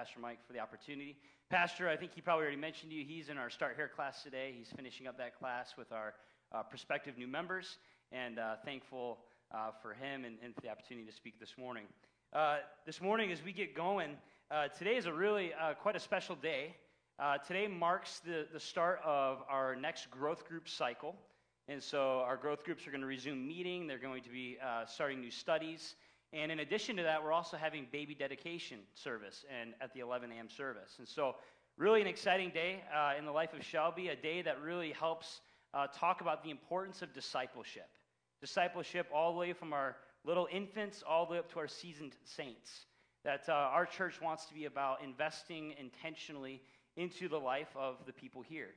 Pastor Mike for the opportunity. Pastor, I think he probably already mentioned to you. He's in our Start Here class today. He's finishing up that class with our uh, prospective new members, and uh, thankful uh, for him and, and, for the opportunity to speak this morning. Uh, this morning, as we get going, uh, today is a really quite a special day. today marks the, the start of our next growth group cycle. And so our growth groups are going to resume meeting. They're going to be starting new studies. And in addition to that, we're also having baby dedication service and at the 11 a.m. service. And so, really, an exciting day uh, in the life of Shelby, a day that really helps uh, talk about the importance of discipleship. Discipleship, all the way from our little infants all the way up to our seasoned saints. That uh, our church wants to be about investing intentionally into the life of the people here.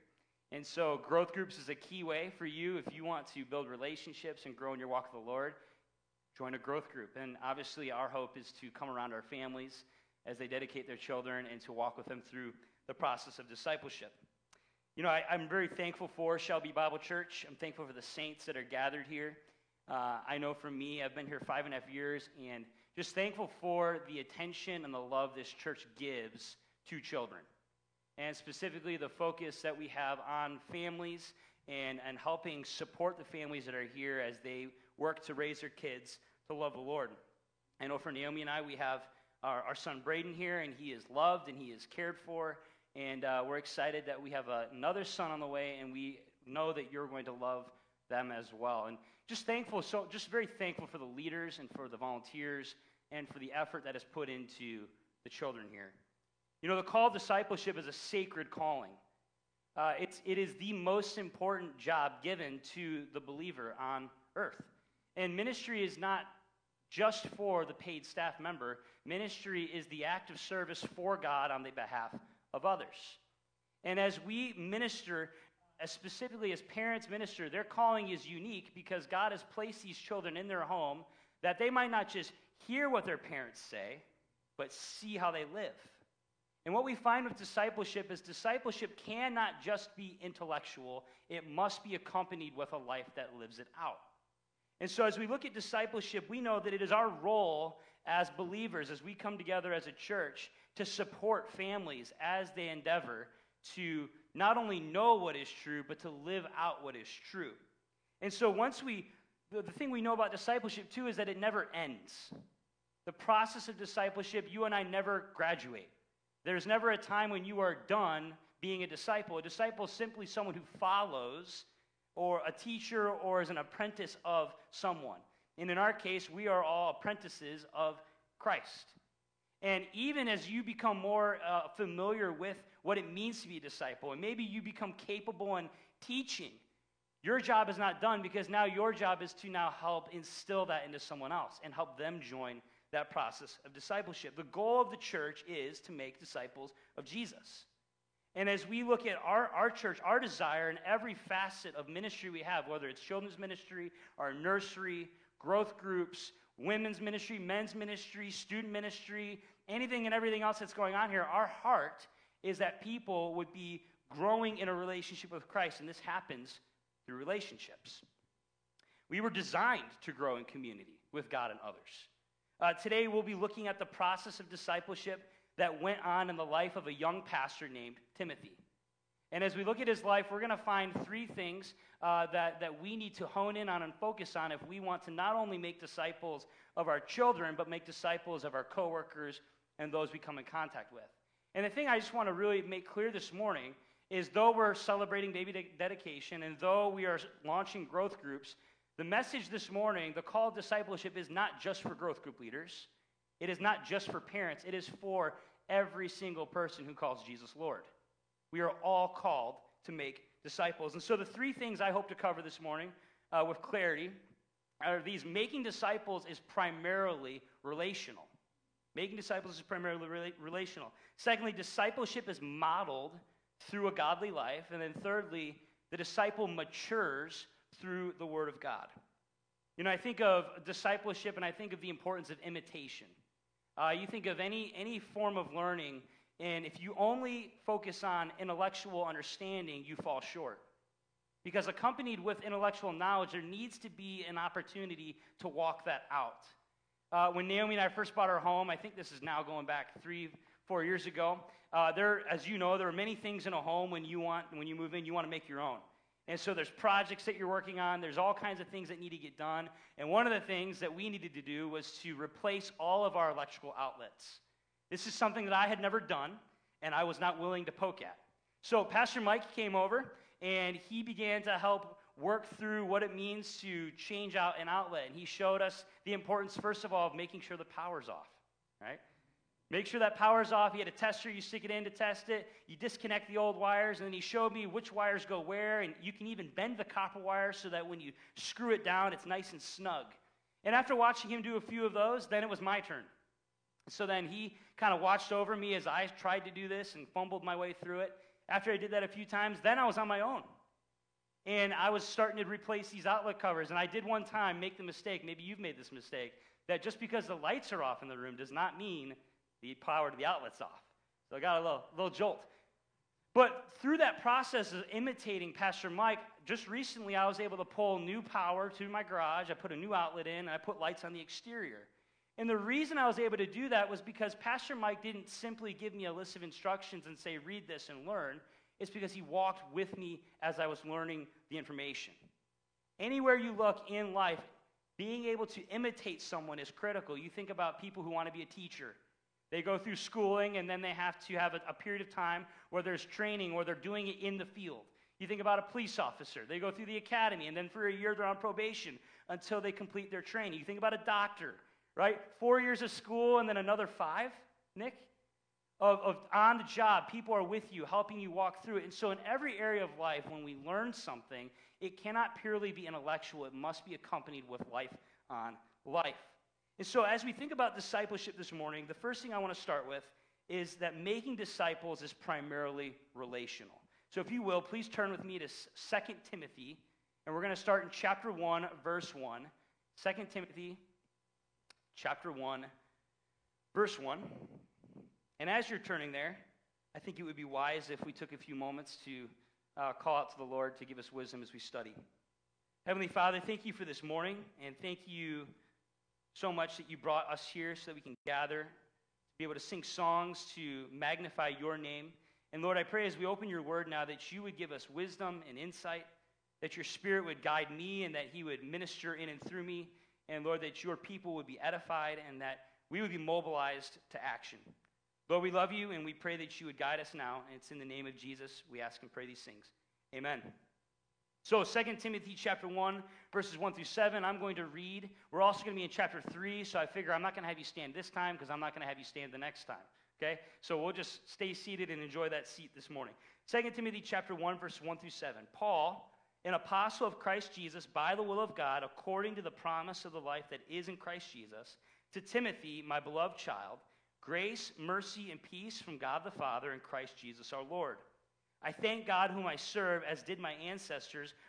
And so, growth groups is a key way for you if you want to build relationships and grow in your walk with the Lord join a growth group. And obviously, our hope is to come around our families as they dedicate their children and to walk with them through the process of discipleship. You know, I, am very thankful for Shelby Bible Church. I'm thankful for the saints that are gathered here. Uh, I know for me, I've been here five and a half years, and just thankful for the attention and the love this church gives to children. And specifically, the focus that we have on families and, and helping support the families that are here as they work to raise their kids to love the Lord. I know for Naomi and I, we have our, our son Braden here, and he is loved and he is cared for. And uh, we're excited that we have a, another son on the way, and we know that you're going to love them as well. And just thankful, so just very thankful for the leaders and for the volunteers and for the effort that is put into the children here. You know, the call of discipleship is a sacred calling. Uh, it's, it is the most important job given to the believer on earth. And ministry is not just for the paid staff member, ministry is the act of service for God on the behalf of others. And as we minister, as specifically as parents minister, their calling is unique because God has placed these children in their home that they might not just hear what their parents say, but see how they live. And what we find with discipleship is discipleship cannot just be intellectual, it must be accompanied with a life that lives it out. And so, as we look at discipleship, we know that it is our role as believers, as we come together as a church, to support families as they endeavor to not only know what is true, but to live out what is true. And so, once we, the, the thing we know about discipleship too is that it never ends. The process of discipleship, you and I never graduate. There's never a time when you are done being a disciple. A disciple is simply someone who follows or a teacher or as an apprentice of someone. And in our case, we are all apprentices of Christ. And even as you become more uh, familiar with what it means to be a disciple, and maybe you become capable in teaching, your job is not done because now your job is to now help instill that into someone else and help them join that process of discipleship. The goal of the church is to make disciples of Jesus. And as we look at our, our church, our desire in every facet of ministry we have, whether it's children's ministry, our nursery, growth groups, women's ministry, men's ministry, student ministry, anything and everything else that's going on here, our heart is that people would be growing in a relationship with Christ, and this happens through relationships. We were designed to grow in community with God and others. Uh, today, we'll be looking at the process of discipleship that went on in the life of a young pastor named Timothy. And as we look at his life, we're going to find three things uh, that, that we need to hone in on and focus on if we want to not only make disciples of our children, but make disciples of our coworkers and those we come in contact with. And the thing I just want to really make clear this morning is though we're celebrating baby de- dedication and though we are launching growth groups, the message this morning, the call of discipleship, is not just for growth group leaders. It is not just for parents, it is for every single person who calls Jesus Lord. We are all called to make disciples. And so, the three things I hope to cover this morning uh, with clarity are these making disciples is primarily relational. Making disciples is primarily rela- relational. Secondly, discipleship is modeled through a godly life. And then, thirdly, the disciple matures through the Word of God. You know, I think of discipleship and I think of the importance of imitation. Uh, you think of any, any form of learning, and if you only focus on intellectual understanding, you fall short. Because accompanied with intellectual knowledge, there needs to be an opportunity to walk that out. Uh, when Naomi and I first bought our home, I think this is now going back three, four years ago. Uh, there, as you know, there are many things in a home when you want when you move in, you want to make your own. And so there's projects that you're working on. There's all kinds of things that need to get done. And one of the things that we needed to do was to replace all of our electrical outlets. This is something that I had never done, and I was not willing to poke at. So Pastor Mike came over, and he began to help work through what it means to change out an outlet. And he showed us the importance, first of all, of making sure the power's off, right? Make sure that power's off. He had a tester, you stick it in to test it. You disconnect the old wires, and then he showed me which wires go where, and you can even bend the copper wire so that when you screw it down, it's nice and snug. And after watching him do a few of those, then it was my turn. So then he kind of watched over me as I tried to do this and fumbled my way through it. After I did that a few times, then I was on my own. And I was starting to replace these outlet covers. And I did one time make the mistake, maybe you've made this mistake, that just because the lights are off in the room does not mean the power to the outlet's off. So I got a little, little jolt. But through that process of imitating Pastor Mike, just recently I was able to pull new power to my garage. I put a new outlet in, and I put lights on the exterior. And the reason I was able to do that was because Pastor Mike didn't simply give me a list of instructions and say, read this and learn. It's because he walked with me as I was learning the information. Anywhere you look in life, being able to imitate someone is critical. You think about people who want to be a teacher. They go through schooling and then they have to have a, a, period of time where there's training or they're doing it in the field. You think about a police officer. They go through the academy and then for a year they're on probation until they complete their training. You think about a doctor, right? Four years of school and then another five, Nick? Of, of on the job, people are with you, helping you walk through it. And so, in every area of life, when we learn something, it cannot purely be intellectual, it must be accompanied with life on life. And so, as we think about discipleship this morning, the first thing I want to start with is that making disciples is primarily relational. So, if you will, please turn with me to 2 Timothy, and we're going to start in chapter 1, verse 1. 2 Timothy, chapter 1, verse 1. And as you're turning there, I think it would be wise if we took a few moments to uh, call out to the Lord to give us wisdom as we study. Heavenly Father, thank you for this morning, and thank you so much that you brought us here so that we can gather, to be able to sing songs to magnify your name. And Lord, I pray as we open your word now that you would give us wisdom and insight, that your spirit would guide me and that he would minister in and through me. And Lord, that your people would be edified and that we would be mobilized to action. Lord, we love you and we pray that you would guide us now. And it's in the name of Jesus we ask and pray these things. Amen. So 2 Timothy chapter 1, verses 1 through 7, I'm going to read. We're also going to be in chapter 3, so I figure I'm not going to have you stand this time because I'm not going to have you stand the next time. Okay? So we'll just stay seated and enjoy that seat this morning. 2 Timothy chapter 1, verse 1 through 7. Paul, an apostle of Christ Jesus by the will of God, according to the promise of the life that is in Christ Jesus, to Timothy, my beloved child, grace, mercy, and peace from God the Father and Christ Jesus our Lord. I thank God, whom I serve, as did my ancestors,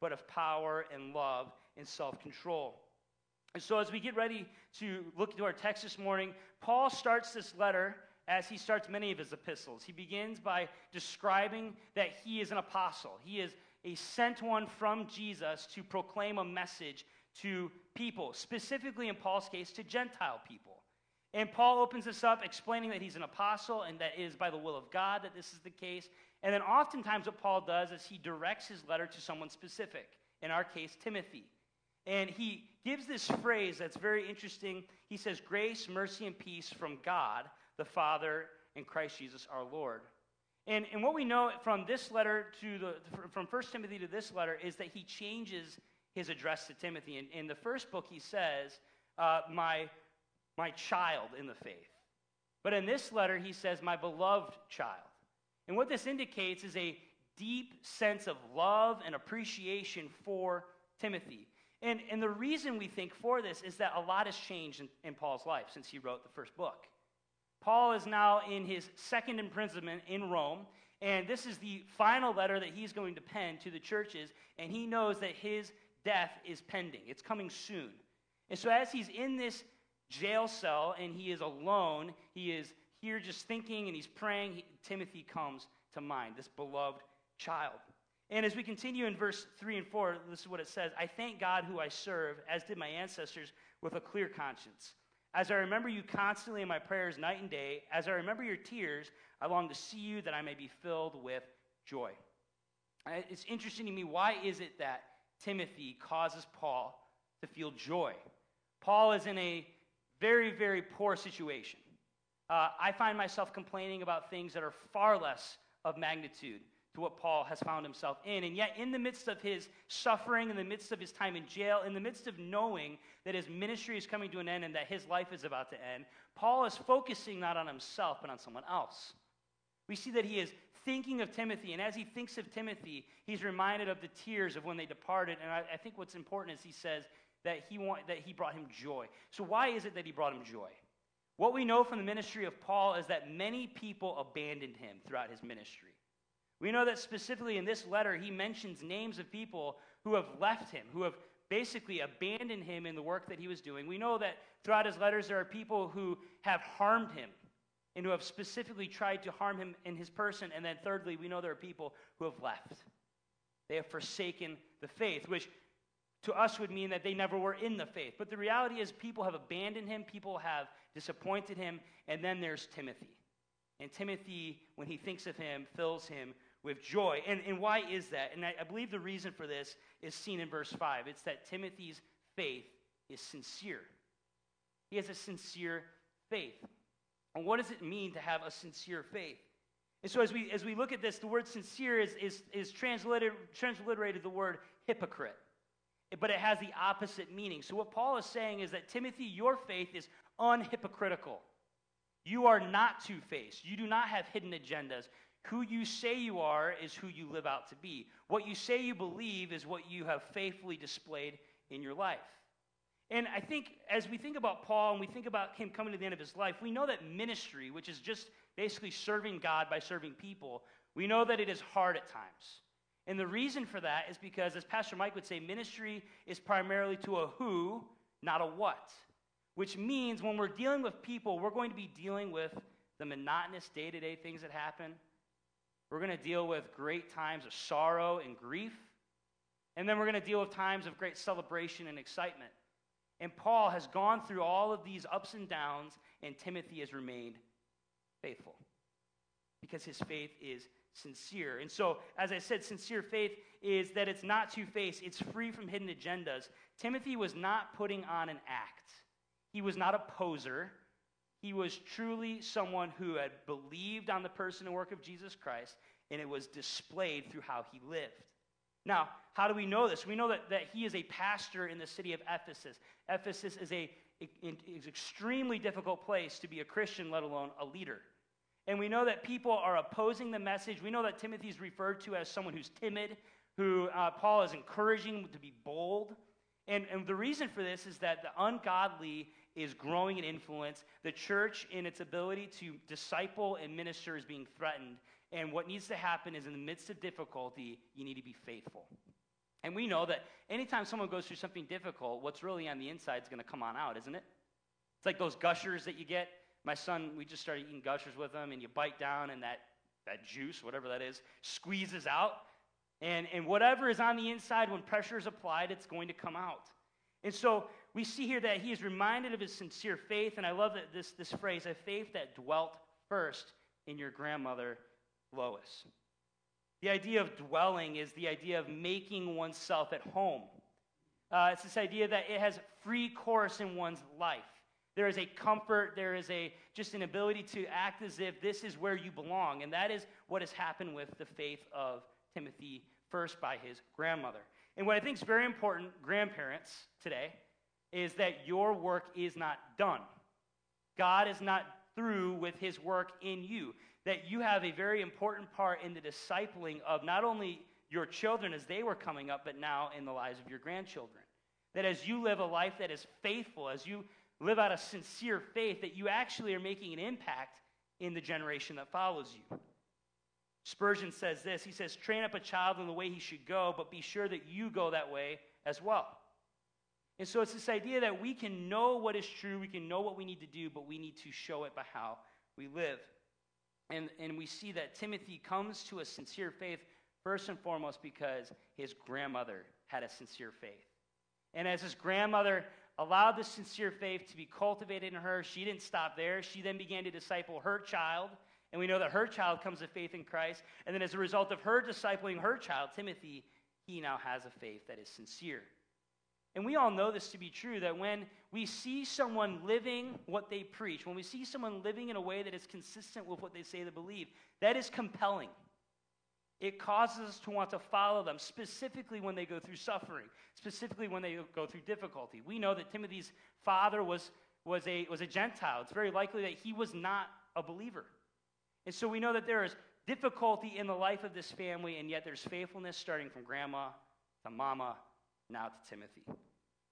but of power and love and self control. And so, as we get ready to look into our text this morning, Paul starts this letter as he starts many of his epistles. He begins by describing that he is an apostle, he is a sent one from Jesus to proclaim a message to people, specifically in Paul's case, to Gentile people. And Paul opens this up explaining that he's an apostle and that it is by the will of God that this is the case. And then oftentimes, what Paul does is he directs his letter to someone specific, in our case, Timothy. And he gives this phrase that's very interesting. He says, Grace, mercy, and peace from God, the Father, and Christ Jesus our Lord. And, and what we know from this letter to the, from 1 Timothy to this letter is that he changes his address to Timothy. In, in the first book, he says, uh, my, my child in the faith. But in this letter, he says, my beloved child. And what this indicates is a deep sense of love and appreciation for Timothy. And, and the reason we think for this is that a lot has changed in, in Paul's life since he wrote the first book. Paul is now in his second imprisonment in Rome, and this is the final letter that he's going to pen to the churches, and he knows that his death is pending. It's coming soon. And so, as he's in this jail cell and he is alone, he is here just thinking and he's praying, he, Timothy comes to mind, this beloved child. And as we continue in verse 3 and 4, this is what it says I thank God who I serve, as did my ancestors, with a clear conscience. As I remember you constantly in my prayers night and day, as I remember your tears, I long to see you that I may be filled with joy. Uh, it's interesting to me, why is it that Timothy causes Paul to feel joy? Paul is in a very, very poor situation. Uh, I find myself complaining about things that are far less of magnitude to what Paul has found himself in. And yet, in the midst of his suffering, in the midst of his time in jail, in the midst of knowing that his ministry is coming to an end and that his life is about to end, Paul is focusing not on himself, but on someone else. We see that he is thinking of Timothy, and as he thinks of Timothy, he's reminded of the tears of when they departed. And I, I think what's important is he says that he, want, that he brought him joy. So, why is it that he brought him joy? What we know from the ministry of Paul is that many people abandoned him throughout his ministry. We know that specifically in this letter, he mentions names of people who have left him, who have basically abandoned him in the work that he was doing. We know that throughout his letters, there are people who have harmed him and who have specifically tried to harm him in his person. And then, thirdly, we know there are people who have left. They have forsaken the faith, which to us would mean that they never were in the faith. But the reality is, people have abandoned him, people have disappointed him, and then there's Timothy. And Timothy, when he thinks of him, fills him with joy. And, and why is that? And I, I believe the reason for this is seen in verse 5. It's that Timothy's faith is sincere. He has a sincere faith. And what does it mean to have a sincere faith? And so as we, as we look at this, the word sincere is, is, is translated, transliterated the word hypocrite. But it has the opposite meaning. So what Paul is saying is that Timothy, your faith is unhypocritical. You are not two faced. You do not have hidden agendas. Who you say you are is who you live out to be. What you say you believe is what you have faithfully displayed in your life. And I think as we think about Paul and we think about him coming to the end of his life, we know that ministry, which is just basically serving God by serving people, we know that it is hard at times. And the reason for that is because, as Pastor Mike would say, ministry is primarily to a who, not a what. Which means when we're dealing with people, we're going to be dealing with the monotonous day to day things that happen. We're going to deal with great times of sorrow and grief. And then we're going to deal with times of great celebration and excitement. And Paul has gone through all of these ups and downs, and Timothy has remained faithful because his faith is sincere. And so, as I said, sincere faith is that it's not two faced, it's free from hidden agendas. Timothy was not putting on an act, he was not a poser. He was truly someone who had believed on the person and work of Jesus Christ, and it was displayed through how he lived. Now, how do we know this? We know that, that he is a pastor in the city of Ephesus. Ephesus is a is extremely difficult place to be a Christian, let alone a leader. And we know that people are opposing the message. We know that Timothy is referred to as someone who's timid, who uh, Paul is encouraging to be bold. And, and the reason for this is that the ungodly is growing in influence. The church, in its ability to disciple and minister, is being threatened. And what needs to happen is, in the midst of difficulty, you need to be faithful. And we know that anytime someone goes through something difficult, what's really on the inside is going to come on out, isn't it? It's like those gushers that you get my son, we just started eating gushers with him, and you bite down, and that, that juice, whatever that is, squeezes out. And, and whatever is on the inside, when pressure is applied, it's going to come out. And so we see here that he is reminded of his sincere faith, and I love that this, this phrase, a faith that dwelt first in your grandmother, Lois. The idea of dwelling is the idea of making oneself at home. Uh, it's this idea that it has free course in one's life. There is a comfort, there is a just an ability to act as if this is where you belong. And that is what has happened with the faith of Timothy, first by his grandmother. And what I think is very important, grandparents today, is that your work is not done. God is not through with his work in you. That you have a very important part in the discipling of not only your children as they were coming up, but now in the lives of your grandchildren. That as you live a life that is faithful, as you live out a sincere faith, that you actually are making an impact in the generation that follows you. Spurgeon says this He says, Train up a child in the way he should go, but be sure that you go that way as well. And so it's this idea that we can know what is true, we can know what we need to do, but we need to show it by how we live. And, and we see that Timothy comes to a sincere faith first and foremost because his grandmother had a sincere faith. And as his grandmother allowed this sincere faith to be cultivated in her, she didn't stop there. She then began to disciple her child. And we know that her child comes to faith in Christ. And then as a result of her discipling her child, Timothy, he now has a faith that is sincere. And we all know this to be true that when we see someone living what they preach, when we see someone living in a way that is consistent with what they say they believe, that is compelling. It causes us to want to follow them, specifically when they go through suffering, specifically when they go through difficulty. We know that Timothy's father was, was, a, was a Gentile. It's very likely that he was not a believer. And so we know that there is difficulty in the life of this family, and yet there's faithfulness starting from grandma to mama, now to Timothy.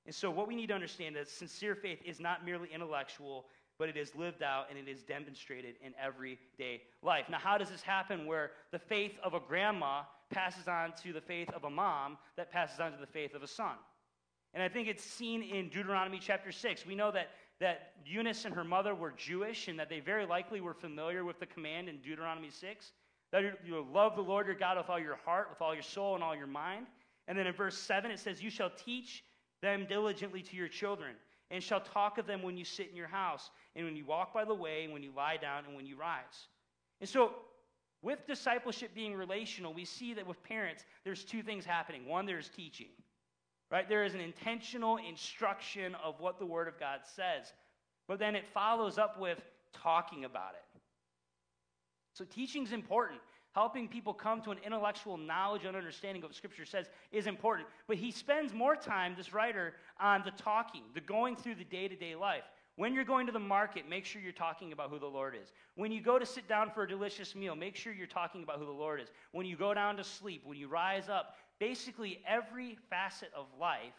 And so, what we need to understand is sincere faith is not merely intellectual, but it is lived out and it is demonstrated in everyday life. Now, how does this happen where the faith of a grandma passes on to the faith of a mom that passes on to the faith of a son? And I think it's seen in Deuteronomy chapter 6. We know that, that Eunice and her mother were Jewish and that they very likely were familiar with the command in Deuteronomy 6 that you love the Lord your God with all your heart, with all your soul, and all your mind. And then in verse 7, it says, You shall teach them diligently to your children, and shall talk of them when you sit in your house, and when you walk by the way, and when you lie down, and when you rise. And so, with discipleship being relational, we see that with parents, there's two things happening. One, there's teaching, right? There is an intentional instruction of what the Word of God says, but then it follows up with talking about it. So, teaching is important helping people come to an intellectual knowledge and understanding of what Scripture says is important. But he spends more time, this writer, on the talking, the going through the day to day life. When you're going to the market, make sure you're talking about who the Lord is. When you go to sit down for a delicious meal, make sure you're talking about who the Lord is. When you go down to sleep, when you rise up, basically every facet of life,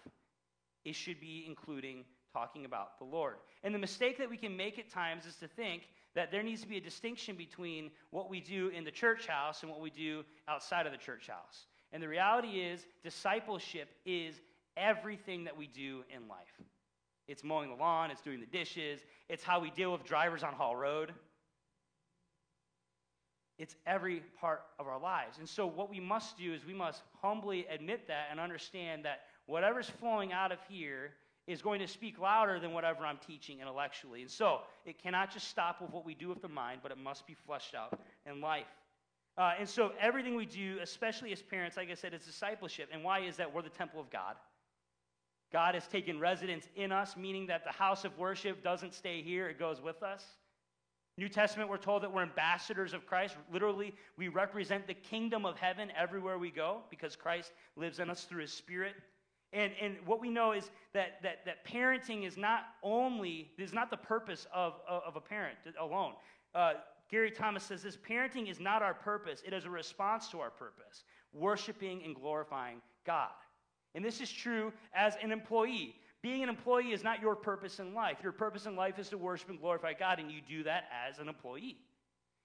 it should be including talking about the Lord. And the mistake that we can make at times is to think that there needs to be a distinction between what we do in the church house and what we do outside of the church house. And the reality is, discipleship is everything that we do in life. It's mowing the lawn, it's doing the dishes, it's how we deal with drivers on Hall Road. It's every part of our lives. And so, what we must do is we must humbly admit that and understand that whatever's flowing out of here is going to speak louder than whatever I'm teaching intellectually. And so it cannot just stop with what we do with the mind, but it must be fleshed out in life. Uh, and so everything we do, especially as parents, like I said, is discipleship. And why is that? We're the temple of God. God has taken residence in us, meaning that the house of worship doesn't stay here, it goes with us. New Testament, we're told that we're ambassadors of Christ. Literally, we represent the kingdom of heaven everywhere we go because Christ lives in us through his spirit. And, and what we know is that, that, that parenting is not only, is not the purpose of, of, of a parent alone. Uh, Gary Thomas says this parenting is not our purpose, it is a response to our purpose, worshiping and glorifying God. And this is true as an employee. Being an employee is not your purpose in life. Your purpose in life is to worship and glorify God, and you do that as an employee.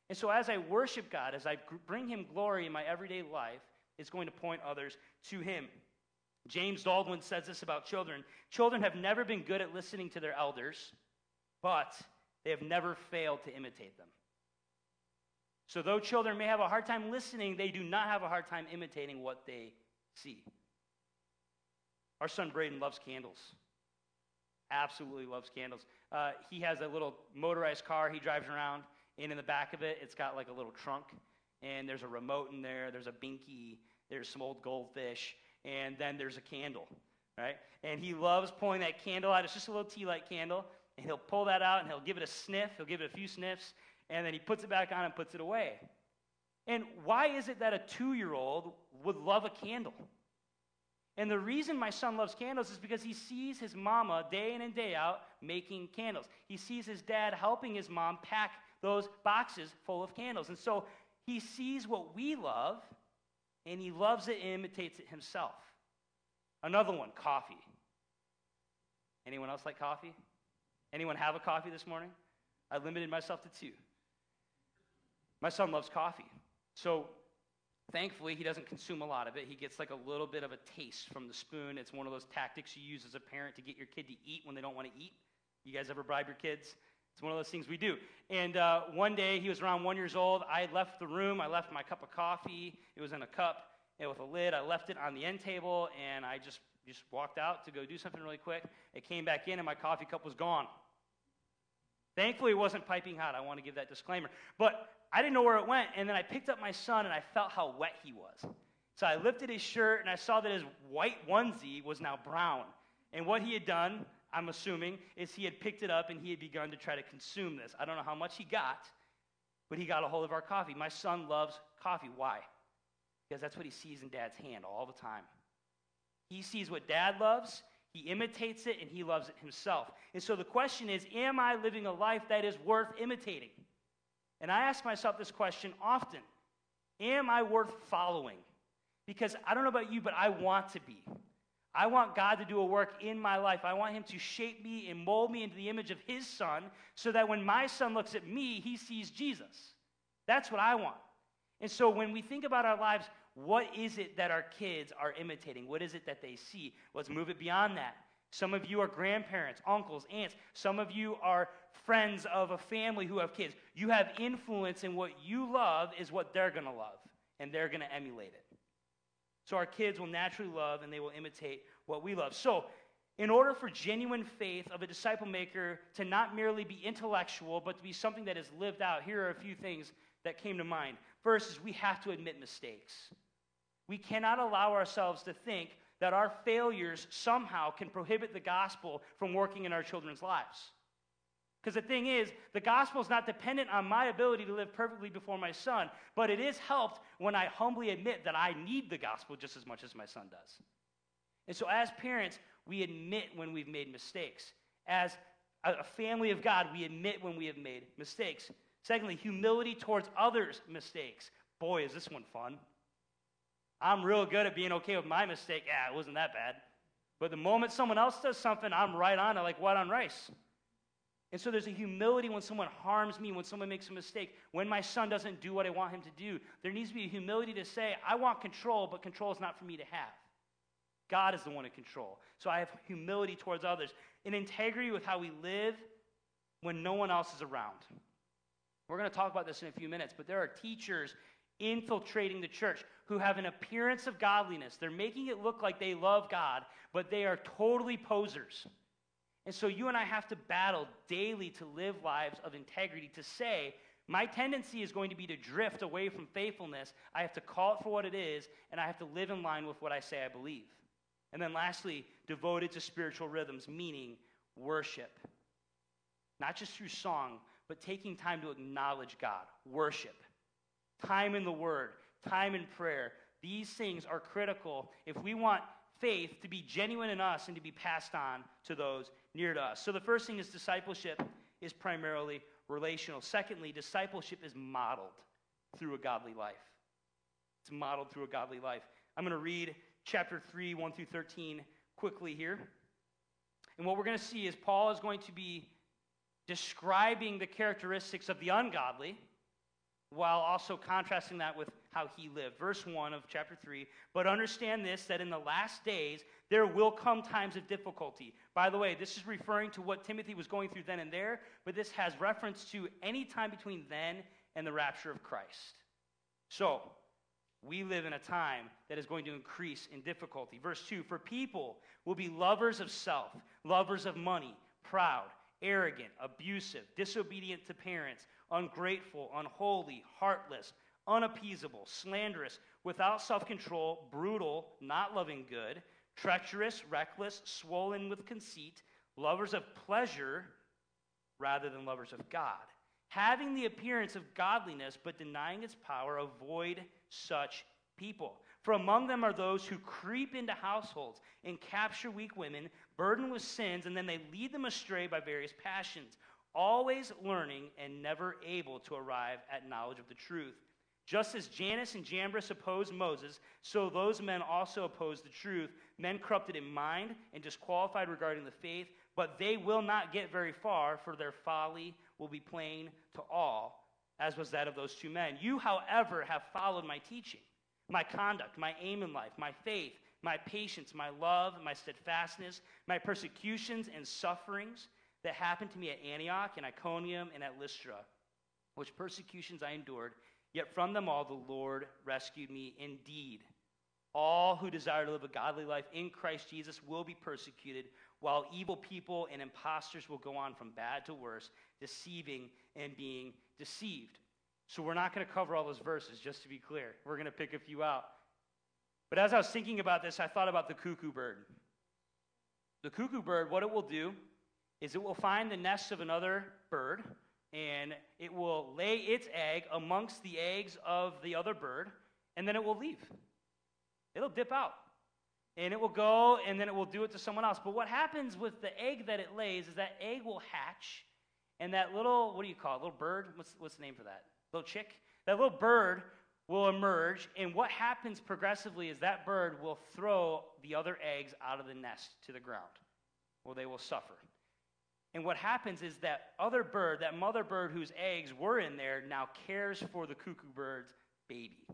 And so, as I worship God, as I bring Him glory in my everyday life, it's going to point others to Him. James Baldwin says this about children Children have never been good at listening to their elders, but they have never failed to imitate them. So, though children may have a hard time listening, they do not have a hard time imitating what they see. Our son Braden loves candles. Absolutely loves candles. Uh, he has a little motorized car he drives around, and in the back of it, it's got like a little trunk, and there's a remote in there, there's a binky, there's some old goldfish and then there's a candle, right? And he loves pulling that candle out. It's just a little tea light candle, and he'll pull that out and he'll give it a sniff. He'll give it a few sniffs, and then he puts it back on and puts it away. And why is it that a two year old would love a candle? And the reason my son loves candles is because he sees his mama day in and day out making candles. He sees his dad helping his mom pack those boxes full of candles. And so he sees what we love and he loves it and imitates it himself. Another one, coffee. Anyone else like coffee? Anyone have a coffee this morning? I limited myself to two. My son loves coffee. So thankfully, he doesn't consume a lot of it. He gets like a little bit of a taste from the spoon. It's one of those tactics you use as a parent to get your kid to eat when they don't want to eat. You guys ever bribe your kids? It's one of those things we do. And uh, one day, he was around one years old. I left the room. I left my cup of coffee. It was in a cup with a lid. I left it on the end table, and I just just walked out to go do something really quick. It came back in, and my coffee cup was gone. Thankfully, it wasn't piping hot. I want to give that disclaimer. But I didn't know where it went, and then I picked up my son, and I felt how wet he was. So I lifted his shirt, and I saw that his white onesie was now brown. And what he had done, I'm assuming, is he had picked it up and he had begun to try to consume this. I don't know how much he got, but he got a hold of our coffee. My son loves coffee. Why? Because that's what he sees in dad's hand all the time. He sees what dad loves, he imitates it, and he loves it himself. And so the question is Am I living a life that is worth imitating? And I ask myself this question often Am I worth following? Because I don't know about you, but I want to be. I want God to do a work in my life. I want Him to shape me and mold me into the image of His Son so that when my son looks at me, he sees Jesus. That's what I want. And so when we think about our lives, what is it that our kids are imitating? What is it that they see? Let's move it beyond that. Some of you are grandparents, uncles, aunts. Some of you are friends of a family who have kids. You have influence in what you love is what they're going to love, and they're going to emulate it. So our kids will naturally love and they will imitate what we love. So, in order for genuine faith of a disciple maker to not merely be intellectual, but to be something that is lived out, here are a few things that came to mind. First is we have to admit mistakes. We cannot allow ourselves to think that our failures somehow can prohibit the gospel from working in our children's lives. Because the thing is, the gospel is not dependent on my ability to live perfectly before my son, but it is helped when I humbly admit that I need the gospel just as much as my son does. And so, as parents, we admit when we've made mistakes. As a family of God, we admit when we have made mistakes. Secondly, humility towards others' mistakes. Boy, is this one fun. I'm real good at being okay with my mistake. Yeah, it wasn't that bad. But the moment someone else does something, I'm right on it like white on rice. And so there's a humility when someone harms me, when someone makes a mistake, when my son doesn't do what I want him to do. There needs to be a humility to say, I want control, but control is not for me to have. God is the one in control. So I have humility towards others, an integrity with how we live when no one else is around. We're going to talk about this in a few minutes, but there are teachers infiltrating the church who have an appearance of godliness. They're making it look like they love God, but they are totally posers. And so you and I have to battle daily to live lives of integrity, to say, my tendency is going to be to drift away from faithfulness. I have to call it for what it is, and I have to live in line with what I say I believe. And then lastly, devoted to spiritual rhythms, meaning worship. Not just through song, but taking time to acknowledge God, worship. Time in the Word, time in prayer. These things are critical if we want faith to be genuine in us and to be passed on to those near to us. So the first thing is discipleship is primarily relational. Secondly, discipleship is modeled through a godly life. It's modeled through a godly life. I'm going to read chapter 3, 1 through 13 quickly here. And what we're going to see is Paul is going to be describing the characteristics of the ungodly while also contrasting that with how he lived. Verse 1 of chapter 3 But understand this, that in the last days there will come times of difficulty. By the way, this is referring to what Timothy was going through then and there, but this has reference to any time between then and the rapture of Christ. So, we live in a time that is going to increase in difficulty. Verse 2 For people will be lovers of self, lovers of money, proud, arrogant, abusive, disobedient to parents ungrateful, unholy, heartless, unappeasable, slanderous, without self control, brutal, not loving good, treacherous, reckless, swollen with conceit, lovers of pleasure rather than lovers of God. Having the appearance of godliness but denying its power, avoid such people. For among them are those who creep into households and capture weak women, burdened with sins, and then they lead them astray by various passions always learning and never able to arrive at knowledge of the truth. Just as Jannes and Jambres opposed Moses, so those men also opposed the truth, men corrupted in mind and disqualified regarding the faith, but they will not get very far, for their folly will be plain to all, as was that of those two men. You, however, have followed my teaching, my conduct, my aim in life, my faith, my patience, my love, my steadfastness, my persecutions and sufferings that happened to me at Antioch and Iconium and at Lystra, which persecutions I endured, yet from them all the Lord rescued me indeed. All who desire to live a godly life in Christ Jesus will be persecuted, while evil people and impostors will go on from bad to worse, deceiving and being deceived. So, we're not going to cover all those verses, just to be clear. We're going to pick a few out. But as I was thinking about this, I thought about the cuckoo bird. The cuckoo bird, what it will do is it will find the nest of another bird and it will lay its egg amongst the eggs of the other bird, and then it will leave. It'll dip out. And it will go, and then it will do it to someone else. But what happens with the egg that it lays is that egg will hatch, and that little, what do you call it, little bird? What's, what's the name for that? Little chick? That little bird will emerge, and what happens progressively is that bird will throw the other eggs out of the nest to the ground, or they will suffer. And what happens is that other bird, that mother bird whose eggs were in there, now cares for the cuckoo bird's baby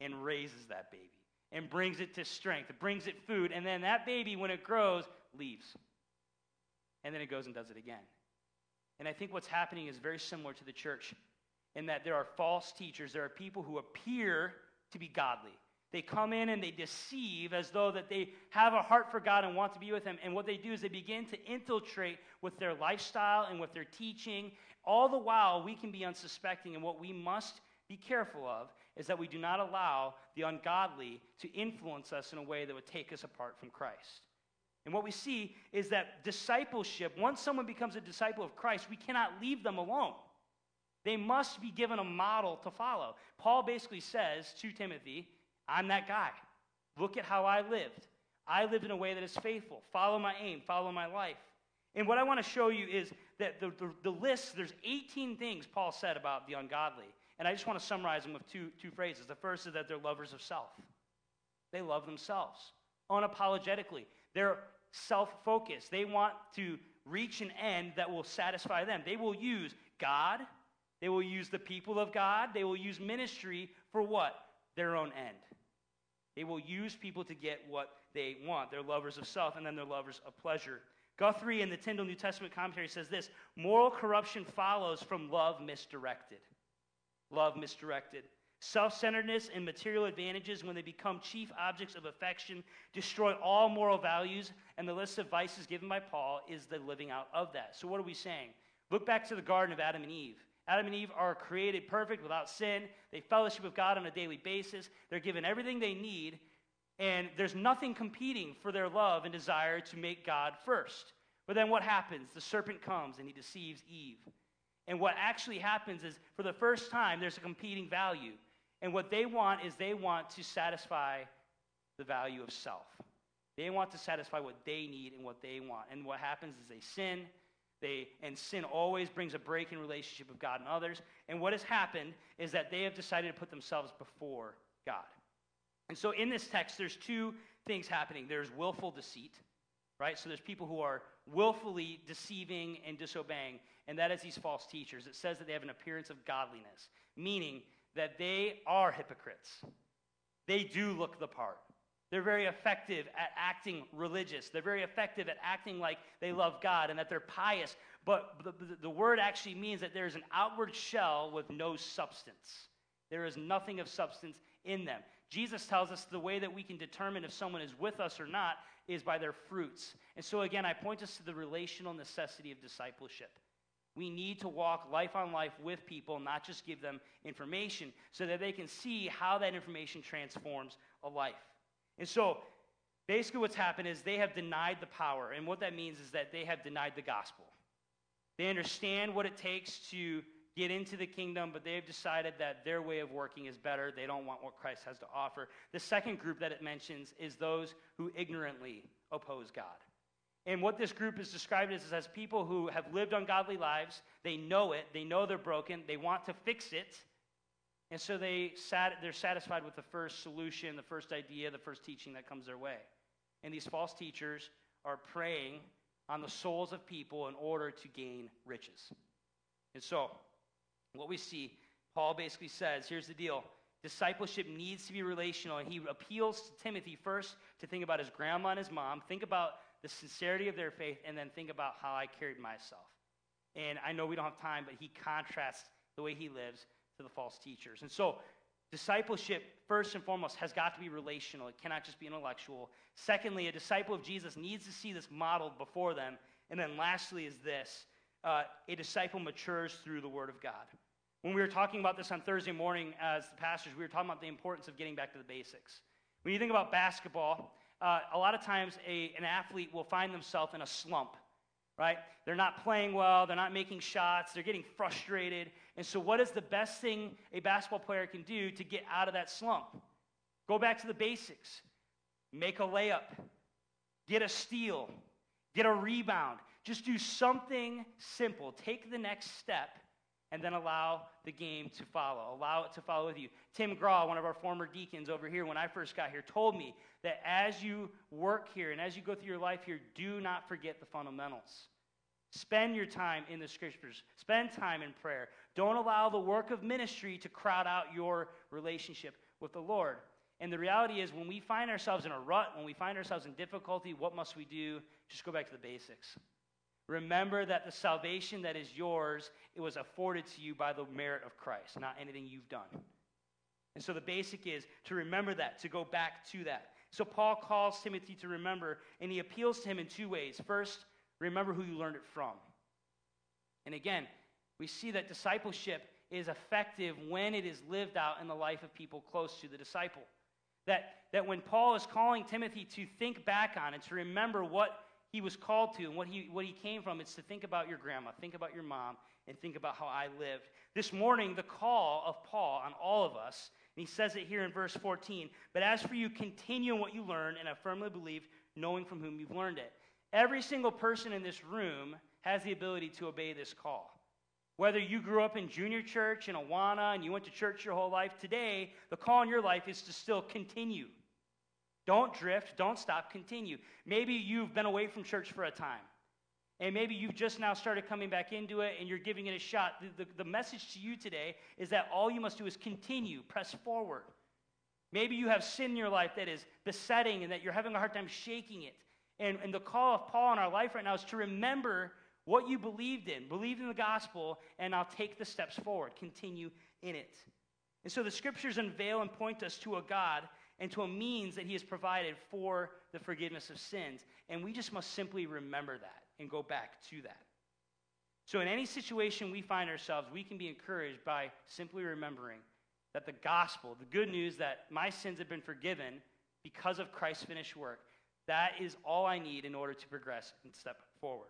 and raises that baby and brings it to strength, brings it food, and then that baby, when it grows, leaves. And then it goes and does it again. And I think what's happening is very similar to the church in that there are false teachers, there are people who appear to be godly. They come in and they deceive as though that they have a heart for God and want to be with him. And what they do is they begin to infiltrate with their lifestyle and with their teaching. All the while, we can be unsuspecting. And what we must be careful of is that we do not allow the ungodly to influence us in a way that would take us apart from Christ. And what we see is that discipleship, once someone becomes a disciple of Christ, we cannot leave them alone. They must be given a model to follow. Paul basically says to Timothy, I'm that guy. Look at how I lived. I lived in a way that is faithful. Follow my aim, follow my life. And what I want to show you is that the, the, the, list, there's 18 things Paul said about the ungodly. And I just want to summarize them with two, two phrases. The first is that they're lovers of self, they love themselves unapologetically. They're self focused. They want to reach an end that will satisfy them. They will use God, they will use the people of God, they will use ministry for what? their own end. They will use people to get what they want. They're lovers of self, and then they're lovers of pleasure. Guthrie in the Tyndale New Testament commentary says this moral corruption follows from love misdirected. Love misdirected. Self centeredness and material advantages, when they become chief objects of affection, destroy all moral values, and the list of vices given by Paul is the living out of that. So, what are we saying? Look back to the Garden of Adam and Eve. Adam and Eve are created perfect without sin. They fellowship with God on a daily basis. They're given everything they need, and there's nothing competing for their love and desire to make God first. But then what happens? The serpent comes and he deceives Eve. And what actually happens is, for the first time, there's a competing value. And what they want is they want to satisfy the value of self. They want to satisfy what they need and what they want. And what happens is they sin, they, and sin always brings a break in relationship with God and others. And what has happened is that they have decided to put themselves before God. And so in this text, there's two things happening there's willful deceit, right? So there's people who are willfully deceiving and disobeying, and that is these false teachers. It says that they have an appearance of godliness, meaning that they are hypocrites. They do look the part. They're very effective at acting religious. They're very effective at acting like they love God and that they're pious. But the, the, word actually means that there's an outward shell with no substance. There is nothing of substance in them. Jesus tells us the way that we can determine if someone is with us or not is by their fruits. And so, again, I point us to the relational necessity of discipleship. We need to walk life on life with people, not just give them information, so that they can see how that information transforms a life. And so basically what's happened is they have denied the power. And what that means is that they have denied the gospel. They understand what it takes to get into the kingdom, but they've decided that their way of working is better. They don't want what Christ has to offer. The second group that it mentions is those who ignorantly oppose God. And what this group is described as is as people who have lived ungodly lives. They know it, they know they're broken, they want to fix it, and so they sat, they're satisfied with the first solution, the first idea, the first teaching that comes their way. And these false teachers are preying on the souls of people in order to gain riches. And so, what we see, Paul basically says here's the deal discipleship needs to be relational, and he appeals to Timothy first to think about his grandma and his mom, think about the sincerity of their faith, and then think about how I carried myself. And I know we don't have time, but he contrasts the way he lives to the false teachers. And so, discipleship, first and foremost, has got to be relational. It cannot just be intellectual. Secondly, a disciple of Jesus needs to see this modeled before them. And then lastly, is this uh, a disciple matures through the Word of God. When we were talking about this on Thursday morning as the pastors, we were talking about the importance of getting back to the basics. When you think about basketball, uh, a lot of times a, an athlete will find themselves in a slump right? They're not playing well, they're not making shots, they're getting frustrated. And so, what is the best thing a basketball player can do to get out of that slump? Go back to the basics make a layup, get a steal, get a rebound. Just do something simple. Take the next step and then allow the game to follow. Allow it to follow with you. Tim Graw, one of our former deacons over here, when I first got here, told me that as you work here and as you go through your life here, do not forget the fundamentals. Spend your time in the scriptures, spend time in prayer. Don't allow the work of ministry to crowd out your relationship with the Lord. And the reality is, when we find ourselves in a rut, when we find ourselves in difficulty, what must we do? Just go back to the basics. Remember that the salvation that is yours, it was afforded to you by the merit of Christ, not anything you've done. And so the basic is to remember that, to go back to that. So Paul calls Timothy to remember, and he appeals to him in two ways. First, remember who you learned it from. And again, we see that discipleship is effective when it is lived out in the life of people close to the disciple. That, that when Paul is calling Timothy to think back on and to remember what he was called to and what he, what he came from. It's to think about your grandma, think about your mom, and think about how I lived. This morning, the call of Paul on all of us, and he says it here in verse 14, but as for you, continue in what you learned and I firmly believe, knowing from whom you've learned it. Every single person in this room has the ability to obey this call. Whether you grew up in junior church in Awana and you went to church your whole life, today, the call in your life is to still continue. Don't drift. Don't stop. Continue. Maybe you've been away from church for a time. And maybe you've just now started coming back into it and you're giving it a shot. The, the, the, message to you today is that all you must do is continue, press forward. Maybe you have sin in your life that is besetting and that you're having a hard time shaking it. And, and the call of Paul in our life right now is to remember what you believed in, believe in the gospel, and I'll take the steps forward. Continue in it. And so the scriptures unveil and point us to a God and to a means that He has provided for the forgiveness of sins. And we just must simply remember that and go back to that. So, in any situation we find ourselves, we can be encouraged by simply remembering that the gospel, the good news that my sins have been forgiven because of Christ's finished work, that is all I need in order to progress and step forward.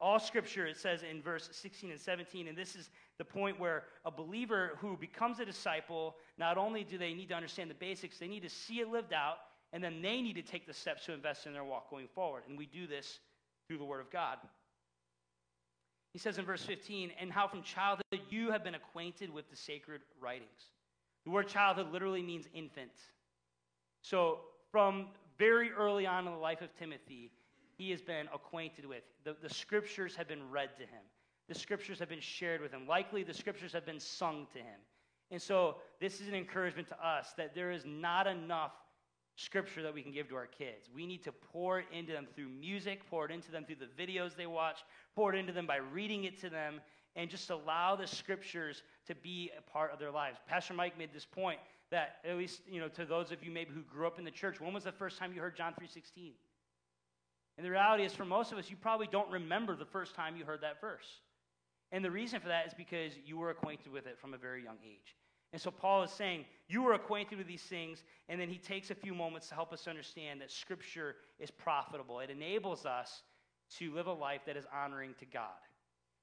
All scripture, it says in verse 16 and 17, and this is the point where a believer who becomes a disciple, not only do they need to understand the basics, they need to see it lived out, and then they need to take the steps to invest in their walk going forward. And we do this through the Word of God. He says in verse 15, and how from childhood you have been acquainted with the sacred writings. The word childhood literally means infant. So, from very early on in the life of Timothy, he has been acquainted with. The, the scriptures have been read to him, the scriptures have been shared with him. Likely, the scriptures have been sung to him. And so, this is an encouragement to us that there is not enough scripture that we can give to our kids. We need to pour it into them through music, pour it into them through the videos they watch, pour it into them by reading it to them, and just allow the scriptures to be a part of their lives. Pastor Mike made this point that at least, you know, to those of you maybe who grew up in the church, when was the first time you heard John 3:16? And the reality is, for most of us, you probably don't remember the first time you heard that verse. And the reason for that is because you were acquainted with it from a very young age. And so Paul is saying, You were acquainted with these things, and then he takes a few moments to help us understand that Scripture is profitable. It enables us to live a life that is honoring to God.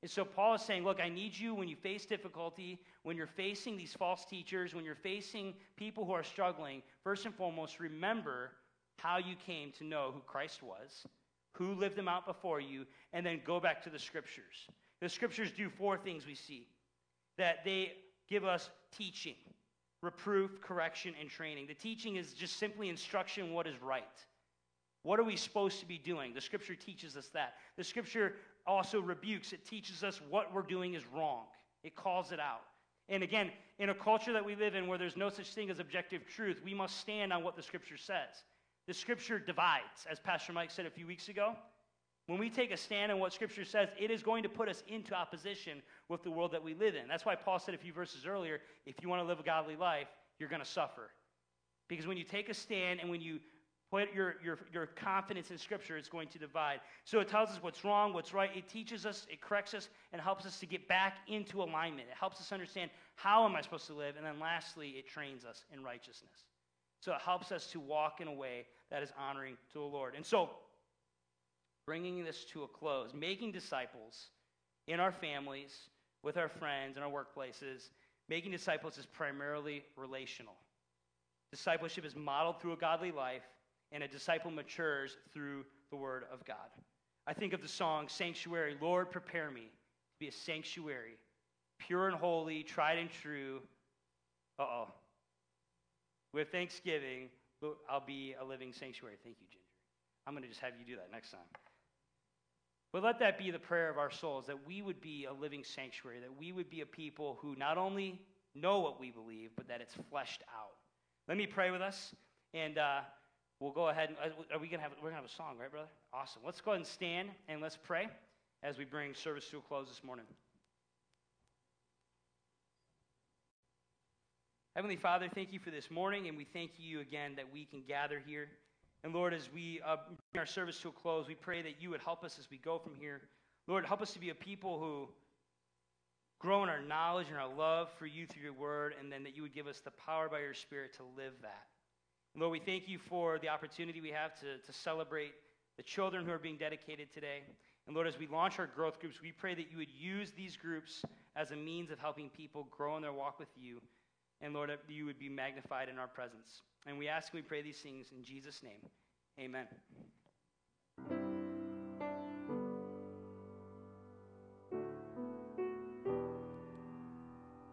And so Paul is saying, Look, I need you when you face difficulty, when you're facing these false teachers, when you're facing people who are struggling, first and foremost, remember how you came to know who Christ was who lived them out before you, and then go back to the scriptures. The scriptures do four things we see that they give us teaching, reproof, correction, and training. The teaching is just simply instruction what is right. What are we supposed to be doing? The scripture teaches us that. The scripture also rebukes, it teaches us what we're doing is wrong, it calls it out. And again, in a culture that we live in where there's no such thing as objective truth, we must stand on what the scripture says. The scripture divides, as Pastor Mike said a few weeks ago. When we take a stand on what scripture says, it is going to put us into opposition with the world that we live in. That's why Paul said a few verses earlier if you want to live a godly life, you're going to suffer. Because when you take a stand and when you your, your, your confidence in Scripture, it's going to divide. So it tells us what's wrong, what's right. It teaches us, it corrects us, and helps us to get back into alignment. It helps us understand how am I supposed to live. And then lastly, it trains us in righteousness. So it helps us to walk in a way that is honoring to the Lord. And so, bringing this to a close, making disciples in our families, with our friends, in our workplaces, making disciples is primarily relational. Discipleship is modeled through a godly life and a disciple matures through the Word of God. I think of the song Sanctuary Lord, prepare me to be a sanctuary, pure and holy, tried and true. Uh oh. With thanksgiving, I'll be a living sanctuary. Thank you, Ginger. I'm going to just have you do that next time. But let that be the prayer of our souls that we would be a living sanctuary, that we would be a people who not only know what we believe, but that it's fleshed out. Let me pray with us. And uh, we'll go ahead and uh, are we gonna have we're gonna have a song, right, brother? Awesome. Let's go ahead and stand and let's pray as we bring service to a close this morning. Heavenly Father, thank you for this morning, and we thank you again that we can gather here. And Lord, as we uh, bring our service to a close, we pray that you would help us as we go from here. Lord, help us to be a people who grow in our knowledge and our love for you through your word, and then that you would give us the power by your Spirit to live that. Lord, we thank you for the opportunity we have to, to celebrate the children who are being dedicated today. And Lord, as we launch our growth groups, we pray that you would use these groups as a means of helping people grow in their walk with you. And Lord, that you would be magnified in our presence. And we ask and we pray these things in Jesus' name. Amen.